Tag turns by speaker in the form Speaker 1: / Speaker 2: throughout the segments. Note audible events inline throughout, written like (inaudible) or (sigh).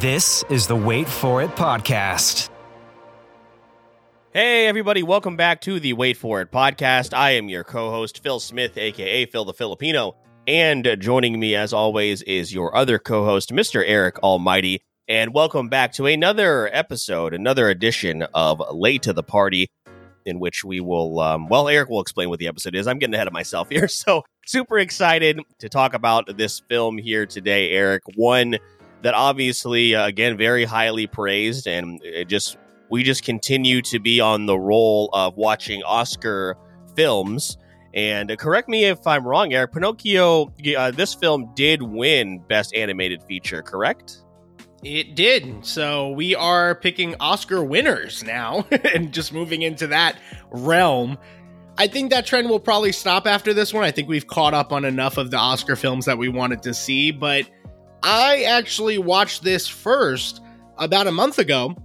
Speaker 1: This is the Wait For It podcast.
Speaker 2: Hey, everybody, welcome back to the Wait For It podcast. I am your co host, Phil Smith, aka Phil the Filipino. And joining me, as always, is your other co host, Mr. Eric Almighty. And welcome back to another episode, another edition of Late to the Party, in which we will, um, well, Eric will explain what the episode is. I'm getting ahead of myself (laughs) here. So, super excited to talk about this film here today, Eric. One that obviously, uh, again, very highly praised, and it just we just continue to be on the roll of watching Oscar films. And uh, correct me if I'm wrong, Eric. Pinocchio, uh, this film did win Best Animated Feature, correct?
Speaker 3: It did. So we are picking Oscar winners now (laughs) and just moving into that realm. I think that trend will probably stop after this one. I think we've caught up on enough of the Oscar films that we wanted to see, but I actually watched this first about a month ago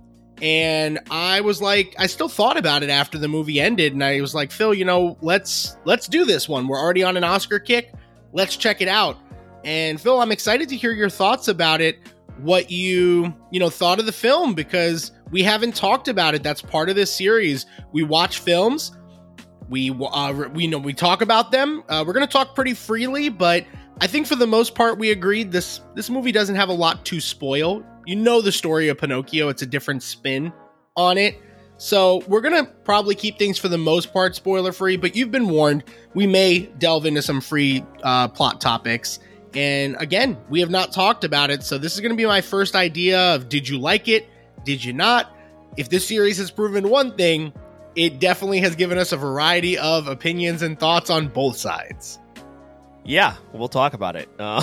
Speaker 3: and I was like I still thought about it after the movie ended and I was like Phil, you know, let's let's do this one. We're already on an Oscar kick. Let's check it out. And Phil, I'm excited to hear your thoughts about it, what you, you know, thought of the film because we haven't talked about it. That's part of this series. We watch films, we uh, we know we talk about them. Uh, we're to talk pretty freely, but I think for the most part we agreed this this movie doesn't have a lot to spoil. You know the story of Pinocchio, it's a different spin on it. So we're going to probably keep things for the most part spoiler free, but you've been warned. We may delve into some free uh, plot topics. And again, we have not talked about it. So this is going to be my first idea of did you like it? Did you not? If this series has proven one thing, it definitely has given us a variety of opinions and thoughts on both sides.
Speaker 2: Yeah, we'll talk about it uh,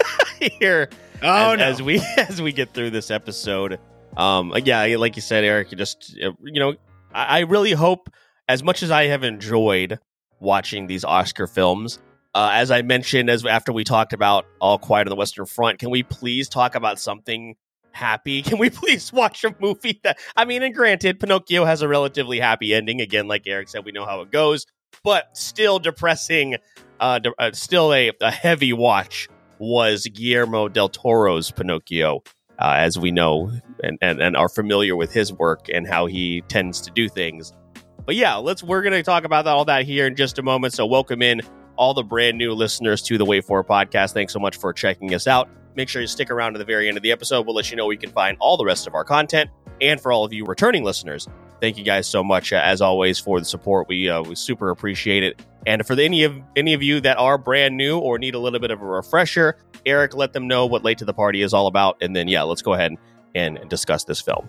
Speaker 2: (laughs) here
Speaker 3: Oh
Speaker 2: as,
Speaker 3: no.
Speaker 2: as we (laughs) as we get through this episode. Um, yeah, like you said, Eric, you just uh, you know, I, I really hope as much as I have enjoyed watching these Oscar films. Uh, as I mentioned, as after we talked about All Quiet on the Western Front, can we please talk about something happy? (laughs) Can we please watch a movie that? I mean, and granted, Pinocchio has a relatively happy ending. Again, like Eric said, we know how it goes, but still depressing. Uh, de- uh still a, a heavy watch was Guillermo del Toro's Pinocchio, uh, as we know and, and, and are familiar with his work and how he tends to do things. But yeah, let's we're gonna talk about all that here in just a moment. So welcome in all the brand new listeners to the Wait For podcast. Thanks so much for checking us out. Make sure you stick around to the very end of the episode. We'll let you know where you can find all the rest of our content. And for all of you returning listeners, thank you guys so much uh, as always for the support. We uh, we super appreciate it. And for the, any of any of you that are brand new or need a little bit of a refresher, Eric, let them know what Late to the Party is all about. And then yeah, let's go ahead and, and discuss this film.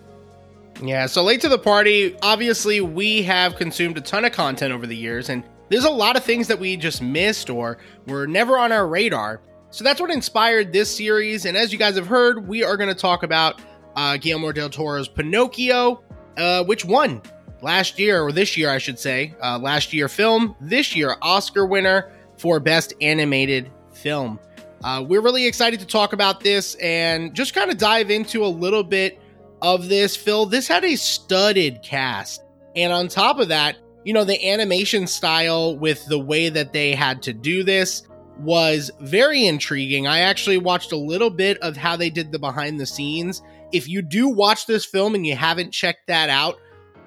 Speaker 3: Yeah, so late to the party, obviously, we have consumed a ton of content over the years, and there's a lot of things that we just missed or were never on our radar. So that's what inspired this series. And as you guys have heard, we are going to talk about uh, Guillermo del Toro's Pinocchio, uh, which won last year, or this year, I should say. Uh, last year film, this year Oscar winner for Best Animated Film. Uh, we're really excited to talk about this and just kind of dive into a little bit of this, Phil. This had a studded cast. And on top of that, you know, the animation style with the way that they had to do this was very intriguing. I actually watched a little bit of how they did the behind the scenes. If you do watch this film and you haven't checked that out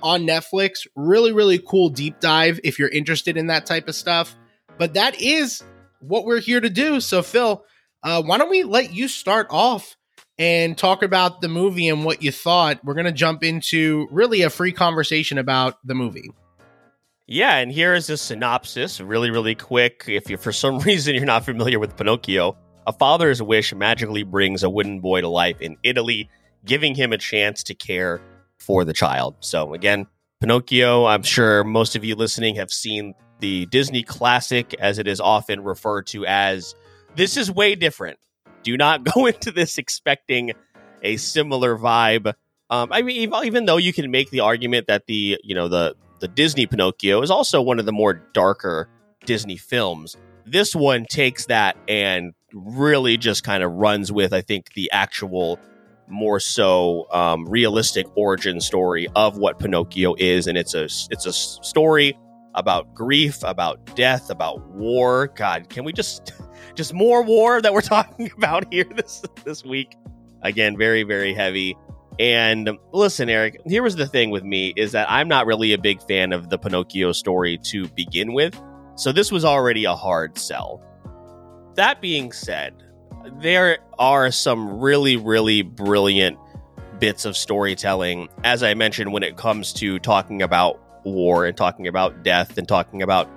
Speaker 3: on Netflix, really, really cool deep dive if you're interested in that type of stuff. But that is what we're here to do. So, Phil, uh, why don't we let you start off and talk about the movie and what you thought? We're going to jump into really a free conversation about the movie.
Speaker 2: Yeah, and here is a synopsis, really, really quick. If you, for some (laughs) reason, you're not familiar with Pinocchio, a father's wish magically brings a wooden boy to life in Italy, giving him a chance to care for the child. So, again, Pinocchio, I'm sure most of you listening have seen the Disney classic, as it is often referred to as. This is way different. Do not (laughs) go into this expecting a similar vibe. Um, I mean, even, though you can make the argument that the you know the the Disney Pinocchio is also one of the more darker Disney films. This one takes that and really just kind of runs with, I think, the actual more so um, realistic origin story of what Pinocchio is, and it's a it's a story about grief, about death, about war. God, can we just (laughs) just more war that we're (laughs) talking about here this this week? Again, very very heavy. And listen, Eric, here was the thing with me is that I'm not really a big fan of the Pinocchio story to begin with. So this was already a hard sell. That being said, there are some really, really brilliant bits of storytelling, as I mentioned, when it comes to talking about war and talking about death and talking about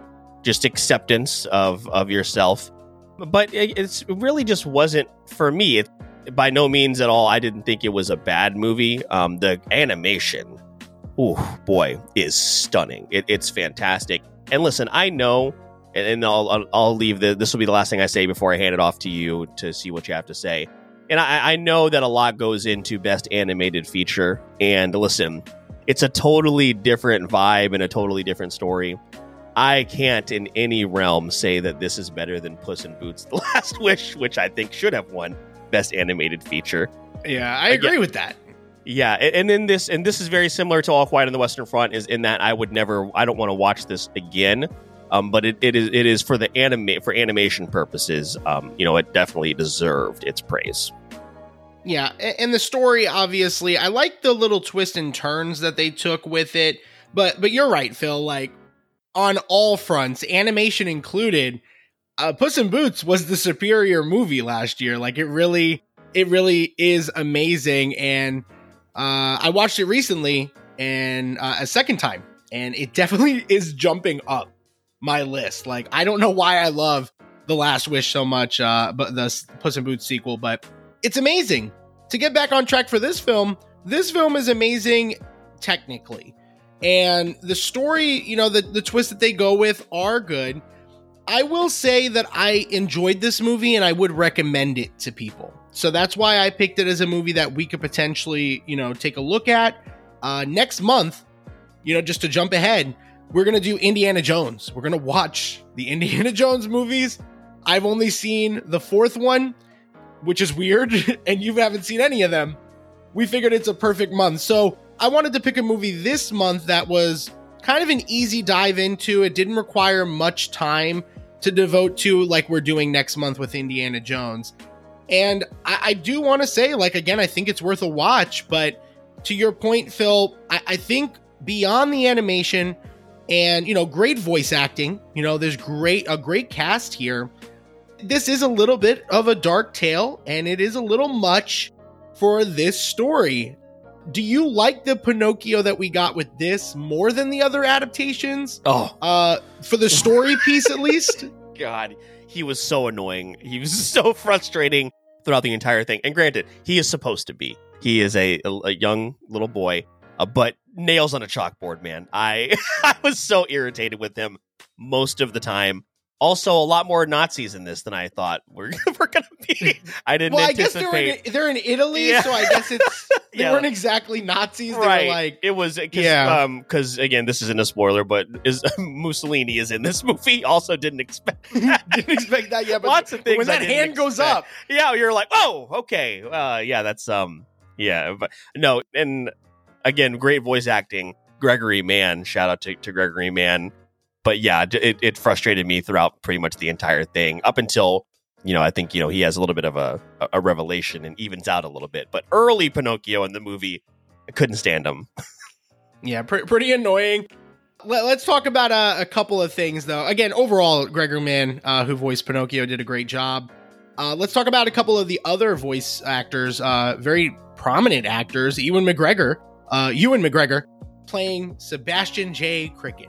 Speaker 2: just acceptance of, of yourself. But it, it's really just wasn't for me. It, by no means at all, I didn't think it was a bad movie. Um, the animation, oh boy, is stunning. It, it's fantastic. And listen, I know and, and I'll, I'll, I'll leave the. This will be the last thing I say before I hand it off to you to see what you have to say. And I, I know that a lot goes into best animated feature. And listen, it's a totally different vibe and a totally different story. I can't in any realm say that this is better than Puss in Boots: (laughs) The Last Wish, which I think should have won best animated feature.
Speaker 3: Yeah, I agree Again, with that.
Speaker 2: Yeah, and then this and this is very similar to All Quiet on the Western Front is in that I would never I don't want to watch this again um, but it, it is it is for the anime for animation purposes. Um, you know, it definitely deserved its praise.
Speaker 3: Yeah, and the story obviously, I like the little twists and turns that they took with it. But but you're right, Phil. Like on all fronts, animation included, uh, Puss in Boots was the superior movie last year. Like it really, it really is amazing. And uh, I watched it recently and uh, a second time, and it (laughs) definitely is jumping up my list. Like I don't know why I love The Last Wish so much, uh, but the Puss in Boots sequel, but it's amazing. To get back on track for this film, this film is amazing technically. And the story, you know, the, the twists that they go with are good. I will say that I enjoyed this movie and I would recommend it to people. So that's why I picked it as a movie that we could potentially, you know, take a look at. Uh, next month, you know, just to jump ahead, we're gonna do Indiana Jones. We're gonna watch the (laughs) Indiana Jones movies. I've only seen the fourth one, which is weird, (laughs) and you haven't seen any of them. We figured it's a perfect month. So I wanted to pick a movie this month that was kind of an easy dive into. It didn't require much time to devote to, like we're doing next month with Indiana Jones. And I, I do want to say, like, again, I think it's worth a watch. But to your point, Phil, I, I think beyond the animation, and you know great voice acting. You know there's great a great cast here. This is a little bit of a dark tale and it is a little much for this story. Do you like the pinocchio that we got with this more than the other adaptations?
Speaker 2: Oh.
Speaker 3: Uh for the story piece at least? (laughs)
Speaker 2: God he was so annoying. He was (laughs) so frustrating throughout the entire thing. And granted he is supposed to be. He is a, a young little boy uh, but nails on a chalkboard, man. I (laughs) I was so irritated with him most of the time. Also, a lot more Nazis in this than I thought we're, (laughs) we're going to be. I didn't well, anticipate.
Speaker 3: I guess they're in, they're in Italy, yeah. so I guess it's (laughs) they yeah. weren't exactly Nazis. They right. like
Speaker 2: it was cause, yeah. Because um, again, this isn't a spoiler, but is Mussolini is in this movie. Also, didn't expect that.
Speaker 3: didn't expect that. Yeah, but
Speaker 2: lots of things.
Speaker 3: When that hand
Speaker 2: expect.
Speaker 3: goes up,
Speaker 2: yeah, you're like, oh, okay, uh, yeah, that's um, yeah, but no, and again, great voice acting. Gregory Mann, shout out to, to Gregory Mann. But yeah, it, it frustrated me throughout pretty much the entire thing up until, you know, I think, you know, he has a little bit of a, a revelation and evens out a little bit. But early Pinocchio in the movie, I couldn't stand him. (laughs)
Speaker 3: yeah, pr- pretty annoying. Let, us talk about uh, a couple of things, though. Again, overall, Gregory Mann, uh, who voiced Pinocchio, did a great job. Uh, let's talk about a couple of the other voice actors, uh, very prominent actors. Ewan McGregor uh, Ewan McGregor playing Sebastian J. Cricket.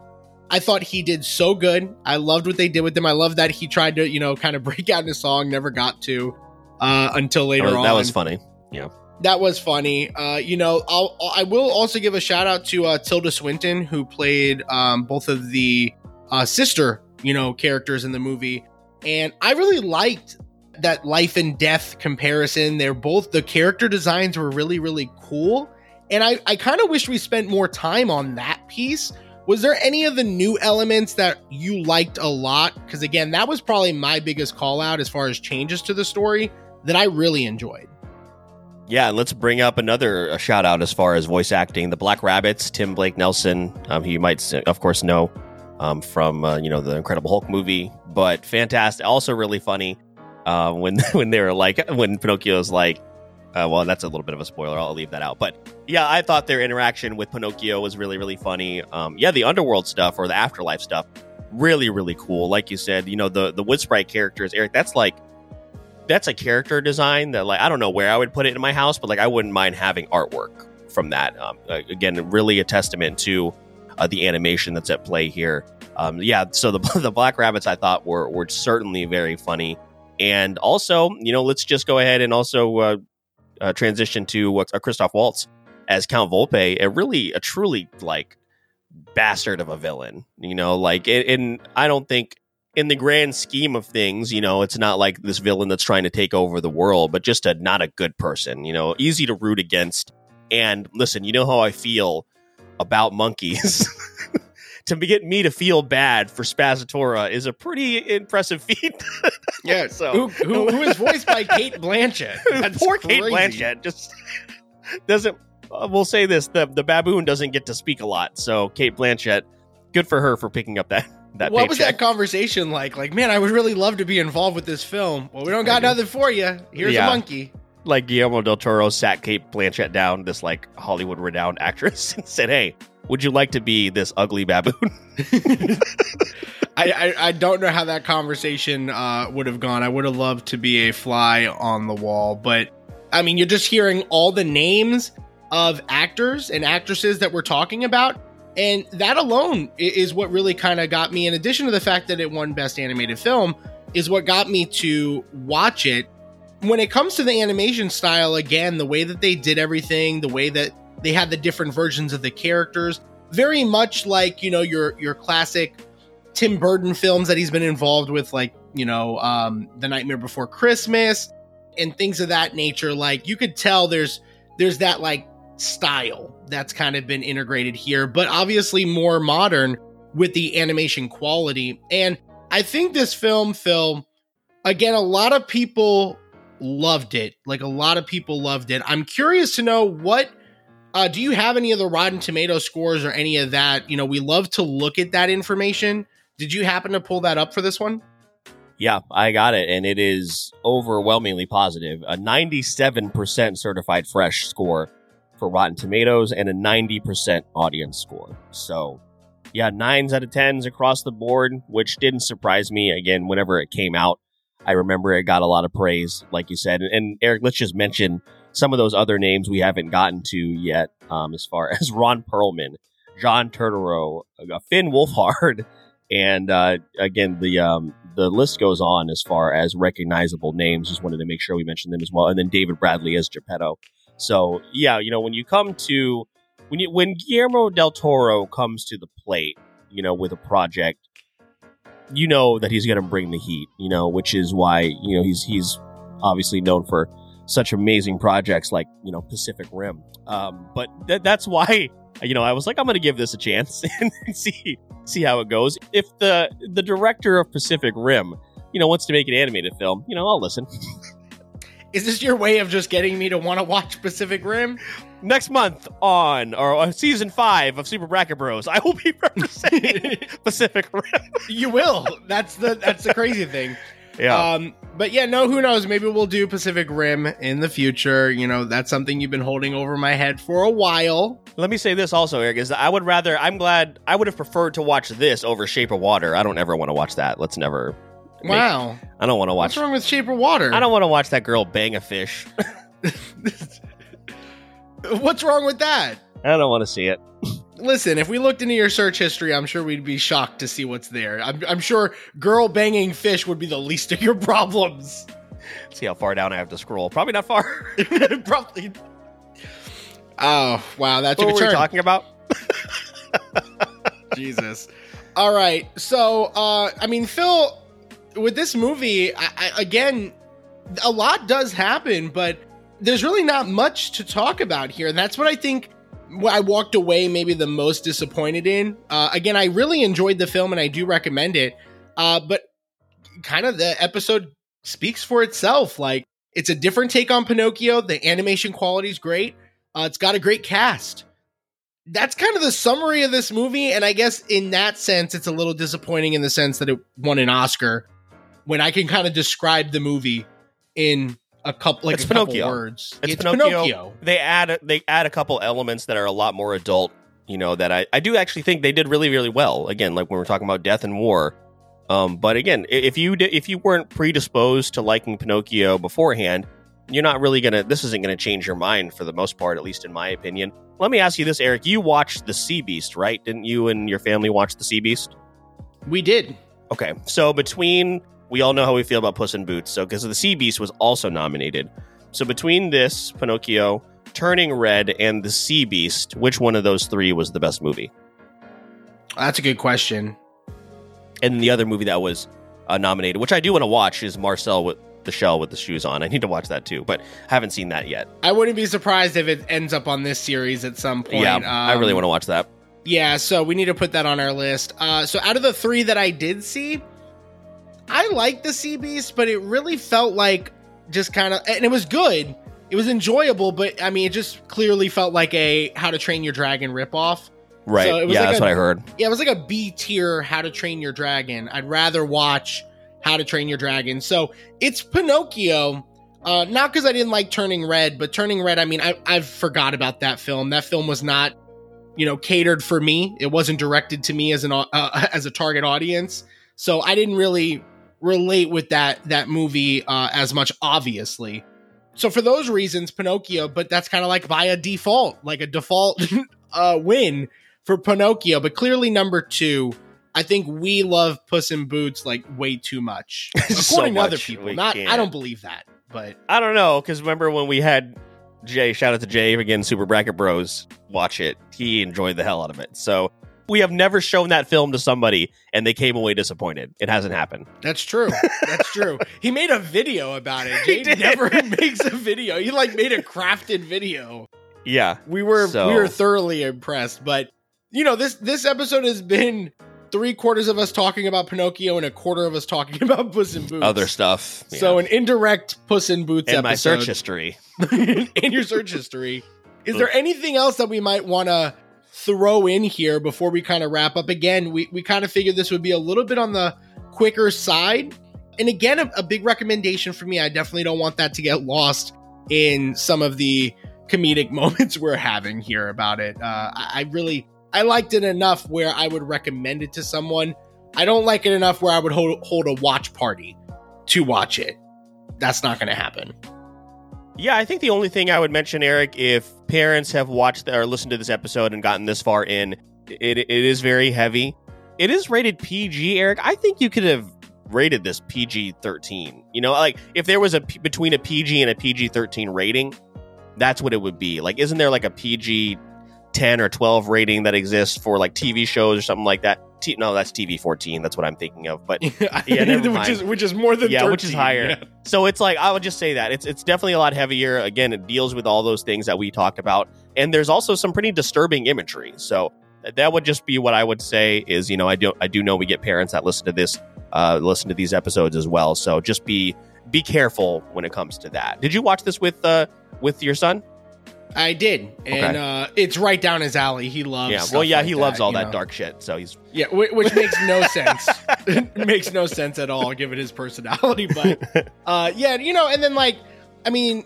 Speaker 3: I thought he did so good. I loved what they did with him. I love that he tried to, you know, kind of (laughs) break out in a song, never got to uh, until later
Speaker 2: that was,
Speaker 3: on.
Speaker 2: That was funny. Yeah.
Speaker 3: That was funny. Uh, you know, I'll, I will also give a shout out to uh, Tilda Swinton, who played um, both of the uh, sister, you know, characters in the movie. And I really liked that that life and death comparison. They're both the character designs were really really cool, and I I kind of wish we spent more time on that piece. Was there any of the new elements that you liked a lot? Because again, that was probably my biggest call out as far as changes to the story that I really enjoyed.
Speaker 2: Yeah, and let's bring up another shout out as far as voice acting. The Black Rabbits, Tim Blake Nelson, um, who you might, of course, know um, from uh, you know the Incredible Hulk movie, but fantastic. Also, really funny uh, when (laughs) when they were like when Pinocchio's like, uh, well, that's a little bit of a spoiler. I'll leave that out. But yeah, I thought their interaction with Pinocchio was really really funny. Um, yeah, the underworld stuff or the afterlife stuff, really really cool. Like you said, you know the the wood sprite characters, Eric. That's like that's a character design that like I don't know where I would put it in my house, but like I wouldn't mind having artwork from that. Um, again, really a testament to uh, the animation that's at play here. Um, yeah, so the (laughs) the Black Rabbits I thought were were certainly very funny, and also you know let's just go ahead and also uh, uh, transition to uh, Christoph Waltz as Count Volpe, a really a truly like bastard of a villain. You know, like and I don't think in the grand scheme of things, you know, it's not like this villain that's trying to take over the world, but just a not a good person, you know, easy to root against. And listen, you know how I feel about monkeys. (laughs) to get me to feel bad for Spazzatura is a pretty impressive feat. (laughs)
Speaker 3: yeah, so who, who, who is voiced by (laughs) Cate Blanchett?
Speaker 2: That's Poor crazy. Cate Blanchett just (laughs) doesn't. Uh, we'll say this: the the baboon doesn't get to speak a lot, so Cate Blanchett, good for her for picking up that that
Speaker 3: what
Speaker 2: paycheck.
Speaker 3: was that conversation like? Like, man, I would really love to be involved with this film. Well, we don't got nothing for you. Here's yeah. a monkey.
Speaker 2: Like Guillermo del Toro sat Cate Blanchett down, this like Hollywood renowned actress, and said, "Hey, would you like to be this ugly baboon?" (laughs)
Speaker 3: I, I, I don't know how that conversation uh, would have gone. I would have loved to be a fly on the wall, but I mean, you're just hearing all the names of actors and actresses that we're talking about and that alone is what really kind of got me, in addition to the fact that it won Best Animated Film, is what got me to watch it. When it comes to the animation style, again, the way that they did everything, the way that they had the different versions of the characters, very much like, you know, your your classic Tim Burton films that he's been involved with, like, you know, um, The Nightmare Before Christmas and things of that nature. Like you could tell there's there's that like style that's kind of been integrated here, but obviously more modern with the animation quality. And I think this film, Phil, again, a lot of people loved it. Like a lot of people loved it. I'm curious to know what uh, do you have any of the Rotten Tomato scores or any of that? You know, we love to look at that information. Did you happen to pull that up for this one?
Speaker 2: Yeah, I got it, and it is overwhelmingly positive. A 97% certified fresh score for Rotten Tomatoes and a 90% audience score. So, yeah, nines out of tens across the board, which didn't surprise me. Again, whenever it came out, I remember it got a lot of praise, like you said. And, Eric, let's just mention some of those other names we haven't gotten to yet, um, as far (laughs) as Ron Perlman, John Turturro, uh, Finn Wolfhard, and uh, again the um, the list goes on as far as recognizable names. Just wanted to make sure we mentioned them as well, and then David Bradley as Geppetto. So yeah, you know, when you come to when you when Guillermo del Toro comes to the plate, you know, with a project, you know that he's going to bring the heat. You know, which is why you know he's he's obviously known for such amazing projects like you know Pacific Rim. Um, but th- that's why you know I was like I'm going to give this a chance (laughs) and see see how it goes. If the the director of Pacific Rim, you know, wants to make an animated film, you know, I'll listen. (laughs)
Speaker 3: Is this your way of just getting me to want to watch Pacific Rim?
Speaker 2: Next month on or on season five of Super Bracket Bros, I will be (laughs) representing Pacific Rim.
Speaker 3: you will. That's the that's the crazy thing.
Speaker 2: Yeah.
Speaker 3: Um, but yeah, no, who knows? Maybe we'll do Pacific Rim in the future. You know, that's something you've been holding over my head for a while.
Speaker 2: Let me say this also, Eric, is that I would rather I'm glad I would have preferred to watch this over Shape of Water. I don't ever want to watch that. Let's never
Speaker 3: Wow.
Speaker 2: I don't want to watch.
Speaker 3: What's wrong with Shape of Water?
Speaker 2: I don't want to watch that girl bang a fish. (laughs)
Speaker 3: What's wrong with that?
Speaker 2: I don't want to see it.
Speaker 3: Listen, if we looked into your search history, I'm sure we'd be shocked to see what's there. I'm, I'm sure girl banging fish would be the least of your (laughs) problems.
Speaker 2: see how far down I have to scroll. Probably not far. (laughs)
Speaker 3: Probably. Oh wow, that's
Speaker 2: what
Speaker 3: were
Speaker 2: we talking about? (laughs)
Speaker 3: Jesus. All right, so uh, I mean, Phil, with this movie, I, I, again, a lot does happen, but there's really not much to talk about here. And that's what I think I walked away maybe the most disappointed in. Uh, again, I really enjoyed the film and I do recommend it. Uh, but kind of the episode speaks for itself. Like it's a different take on Pinocchio. The animation quality is great. Uh, it's got a great cast. That's kind of the summary of this movie. And I guess in that sense, it's a little disappointing in the sense that it won an Oscar when I can kind of describe the movie in a couple like
Speaker 2: It's
Speaker 3: a couple
Speaker 2: Pinocchio.
Speaker 3: words.
Speaker 2: It's, Pinocchio. They add they add a couple elements that are a lot more adult. You know that I I do actually think they did really really well. Again, like when we're talking about death and war. Um, but again, if you if you weren't predisposed to liking Pinocchio beforehand, you're not really gonna. This isn't gonna change your mind for the most part, at least in my opinion. Let me ask you this, Eric. You watched the Sea Beast, right? Didn't you and your family watch the Sea Beast?
Speaker 3: We did.
Speaker 2: Okay, so between we all know how we feel about Puss in Boots, so because the Sea Beast was also nominated. So between this Pinocchio, Turning Red, and the Sea Beast, which one of those three was the best movie?
Speaker 3: That's a good question.
Speaker 2: And the other movie that was uh, nominated, which I do want to watch, is Marcel with the shell with the shoes on. I need to watch that too, but haven't seen that yet.
Speaker 3: I wouldn't be surprised if it ends up on this series at some point.
Speaker 2: yeah, I really
Speaker 3: Um,
Speaker 2: want to watch that.
Speaker 3: Yeah, so we need to put that on our list. Uh, so out of the three that I did see, I liked the Sea Beast, but it really felt like just kind of, and it was good. It was enjoyable, but I mean, it just clearly felt like a How to Train Your Dragon ripoff.
Speaker 2: Right?
Speaker 3: so it was
Speaker 2: yeah,
Speaker 3: like
Speaker 2: that's
Speaker 3: a-
Speaker 2: what I heard.
Speaker 3: Yeah, it was like a B tier How to Train Your Dragon. I'd rather watch How to Train Your Dragon. So it's Pinocchio. Uh, not because I didn't like Turning Red, but Turning Red, I mean, I, I've forgot about that film. That film was not, you know, catered for me. It wasn't directed to me as an uh, (laughs) as a target audience. So I didn't really relate with that that movie uh, as much, obviously. So for those reasons, Pinocchio, but that's kind of like by a default, like a default (laughs) uh, win for Pinocchio, but clearly number two. I think we love Puss in Boots like way too much, (laughs)
Speaker 2: So
Speaker 3: according to other people. Not, I
Speaker 2: can't.
Speaker 3: don't believe that, but
Speaker 2: I don't know because remember when we had Jay? Shout out to Jay again, Super Bracket Bros. Watch it. He enjoyed the hell out of it. So we have never shown that film to somebody and they came away disappointed. It hasn't happened.
Speaker 3: that's true. That's true. he made a video about it. (laughs)
Speaker 2: He
Speaker 3: never (laughs) makes a video. He like made a crafted video.
Speaker 2: Yeah,
Speaker 3: We were
Speaker 2: So-
Speaker 3: we were thoroughly impressed, but you know this this episode has been three quarters of us talking about Pinocchio and a quarter of us talking (laughs) about Puss in Boots.
Speaker 2: other stuff.
Speaker 3: So an indirect Puss in Boots
Speaker 2: in
Speaker 3: episode.
Speaker 2: my search history.
Speaker 3: in your search history. Is there anything else that we might want to throw in here before we kind of wrap up? Again, we, we kind of figured this would be a little bit on the quicker side. And again, a, a big recommendation for me. I definitely don't want that to get lost in some of the comedic (laughs) moments we're having here about it. Uh, I, I really, I liked it enough where I would recommend it to someone. I don't like it enough where I would hold, hold a watch party to watch it. That's not going to happen.
Speaker 2: Yeah, I think the only thing I would mention, Eric, if parents have watched or listened to this episode and gotten this far in, it, it is very heavy. It is rated PG, Eric. I think you could have rated this PG 13. You know, like if there was a P- between a PG and a PG 13 rating, that's what it would be. Like, isn't there like a PG 10 or 12 rating that exists for like TV shows or something like that? T- no, that's TV 14. That's what I'm thinking of. But (laughs) Yeah, never
Speaker 3: which
Speaker 2: mind.
Speaker 3: is which is more than
Speaker 2: yeah,
Speaker 3: 13.
Speaker 2: which is higher.
Speaker 3: Yeah.
Speaker 2: So it's like I would just say that it's it's definitely a lot heavier. Again, it deals with all those things that we talked about, and there's also some pretty disturbing imagery. So that would just be what I would say is you know I do I do know we get parents that listen to this uh, listen to these episodes as well. So just be be careful when it comes to that. Did you watch this with uh with your son?
Speaker 3: I did, and
Speaker 2: Okay.
Speaker 3: uh, it's right down his alley. He loves.
Speaker 2: yeah. Well, yeah,
Speaker 3: like
Speaker 2: he loves all that
Speaker 3: know?
Speaker 2: dark shit. So he's
Speaker 3: Yeah, which, which (laughs) makes no sense. (laughs) makes no sense at all, given his personality. But (laughs) uh, yeah, you know, and then like, I mean,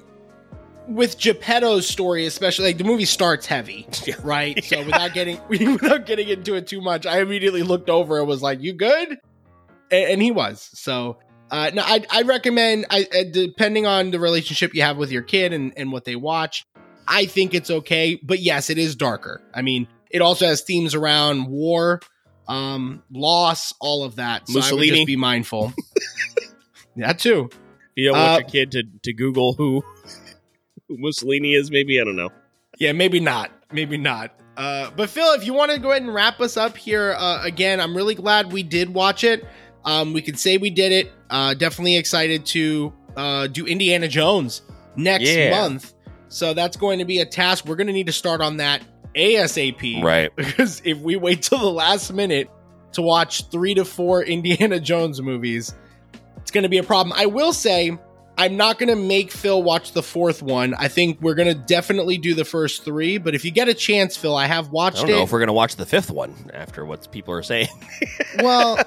Speaker 3: with Geppetto's story, especially like the movie starts heavy,
Speaker 2: Yeah.
Speaker 3: right? So without getting without getting into it too much, I immediately looked over and was like, "You good?" And, and he was. So uh, no, I I recommend. I uh, depending on the relationship you have with your kid and and what they watch, I think it's okay. But yes, it is darker. I mean, it also has themes around war, um, loss, all of that. So I would
Speaker 2: Mussolini.
Speaker 3: just be mindful. (laughs) that too.
Speaker 2: you don't
Speaker 3: want Uh,
Speaker 2: your kid to to Google who who Mussolini is. Maybe I don't know.
Speaker 3: Yeah, maybe not. Maybe not. Uh, but Phil, if you want to go ahead and wrap us up here, uh, again, I'm really glad we did watch it. Um, we could say we did it. Uh, definitely excited to uh, do Indiana Jones next
Speaker 2: Yeah.
Speaker 3: month. So that's going to be a task. We're going to need to start on that ASAP.
Speaker 2: Right. (laughs)
Speaker 3: Because if we wait till the last minute to watch three to four (laughs) Indiana Jones movies, it's going to be a problem. I will say, I'm not going to make Phil watch the fourth one. I think we're going to definitely do the first three. But if you get a chance, Phil, I have
Speaker 2: I
Speaker 3: watched
Speaker 2: don't
Speaker 3: it.
Speaker 2: know if we're gonna watch the fifth one after what people are saying. (laughs)
Speaker 3: well,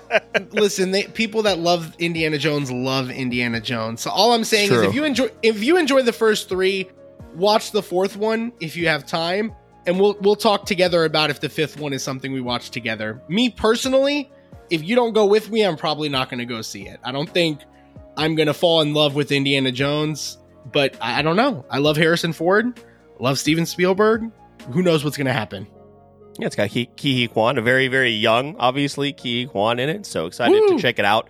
Speaker 3: listen, they, people that love Indiana Jones love Indiana Jones. So all I'm saying
Speaker 2: True.
Speaker 3: is, if you enjoy, if you enjoy the first three, watch the fourth one if you have time, and we'll we'll talk together about if the fifth one is something we watch together. Me personally, if you don't go with me, I'm probably not going to go see it. I don't think I'm going to fall in love with Indiana Jones, but I, I don't know. I love Harrison Ford, love Steven Spielberg. Who knows what's going to happen?
Speaker 2: Yeah, it's got Ke Huy Quan, a very, very young, obviously, Ke Quan in it. So excited
Speaker 3: Woo!
Speaker 2: to check it out.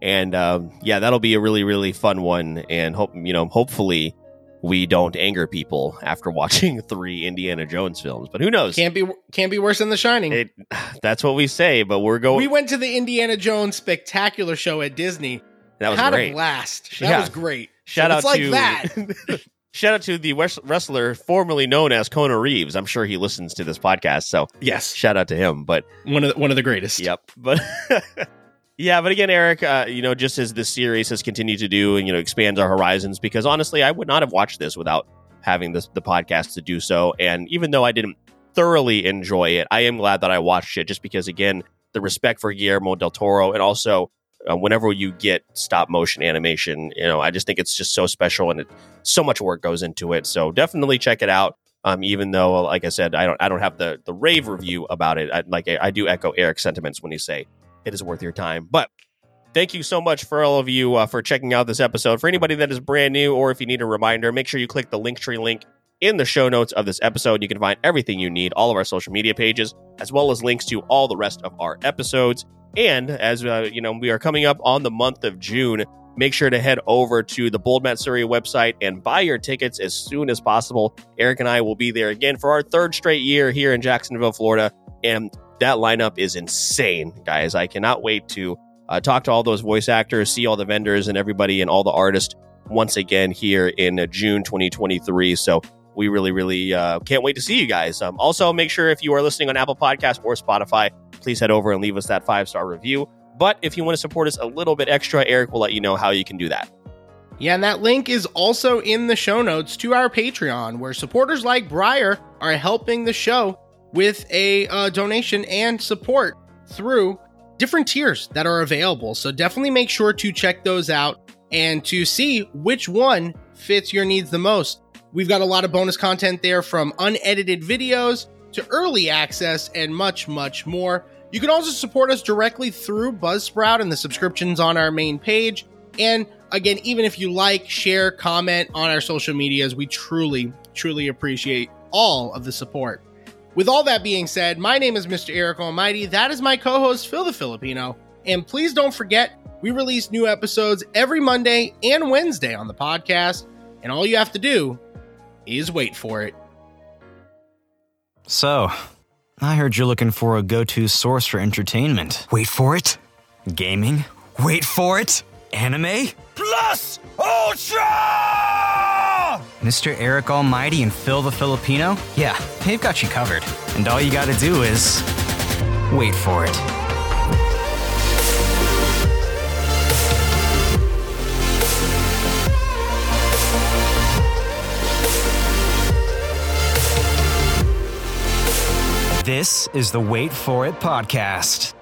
Speaker 2: And um, yeah, that'll be a really, really fun one. And hope you know, hopefully, we don't anger people after watching (laughs) three Indiana Jones films. But who knows?
Speaker 3: Can't be can't be worse than The Shining.
Speaker 2: It, that's what we say. But we're going.
Speaker 3: we went to the Indiana Jones spectacular show at Disney.
Speaker 2: that was
Speaker 3: Had
Speaker 2: great.
Speaker 3: a blast. That
Speaker 2: Yeah.
Speaker 3: was great.
Speaker 2: Shout
Speaker 3: So
Speaker 2: out
Speaker 3: it's like
Speaker 2: to
Speaker 3: that. (laughs) (laughs)
Speaker 2: Shout out to the wrestler formerly known as Kona Reeves. I'm sure he listens to this podcast, so
Speaker 3: Yes,
Speaker 2: shout out to him. But
Speaker 3: one of the, one of the greatest.
Speaker 2: Yep. But yeah, but again, Eric, uh, you know, just as this series has continued to do and you know expands our horizons, because honestly, I would not have watched this without having this the podcast to do so. And even though I didn't thoroughly enjoy it, I am glad that I watched it just because again, the respect for Guillermo del Toro and also. Uh, whenever you get stop motion animation, you know, I just think it's just so special and it, so much work goes into it. So definitely check it out. Um, even though, like I said, I don't, I don't have the the rave review about it. I, like I, I do echo Eric's sentiments when you say it is worth your time. But thank you so much for all of you uh, for checking out this episode. For anybody that is brand new, or if you need a reminder, make sure you click the Linktree link in the show notes of this episode. You can find everything you need, all of our social media pages, as well as links to all the rest of our episodes. And as uh, you know, we are coming up on the month of June. Make sure to head over to the Bold Matsuri website and buy your tickets as soon as possible. Eric and I will be there again for our third straight year here in Jacksonville, Florida. And that lineup is insane, guys. I cannot wait to uh, talk to all those voice actors, see all the vendors and everybody and all the artists once again here in uh, June 2023. So we really, really uh, can't wait to see you guys. Um, also, make sure if you are listening on Apple Podcasts or Spotify, please head over and leave us that five star review. But if you want to support us a little bit extra, Eric will let you know how you can do that.
Speaker 3: Yeah, and that link is also in the show notes to our Patreon, where supporters like Briar are helping the show with a uh, donation and support through different tiers that are available. So definitely make sure to check those out and to see which one fits your needs the most. We've got a lot of bonus content there from unedited videos to early access and much, much more. You can also support us directly through Buzzsprout and the subscriptions on our main page. And again, even if you like, share, comment on our social medias, we truly, truly appreciate all of the support. With all that being said, my name is Mr. Eric Almighty. That is my co host, Phil the Filipino. And please don't forget, we release new episodes every Monday and Wednesday on the podcast. And all you have to do is wait for it.
Speaker 1: So, I heard you're looking for a go to source for entertainment. Wait for it. Gaming? Wait for it. Anime?
Speaker 4: Plus Ultra!
Speaker 1: Mr. Eric Almighty and Phil the Filipino? Yeah, they've got you covered. And all you gotta do is. wait for it. This is the Wait For It podcast.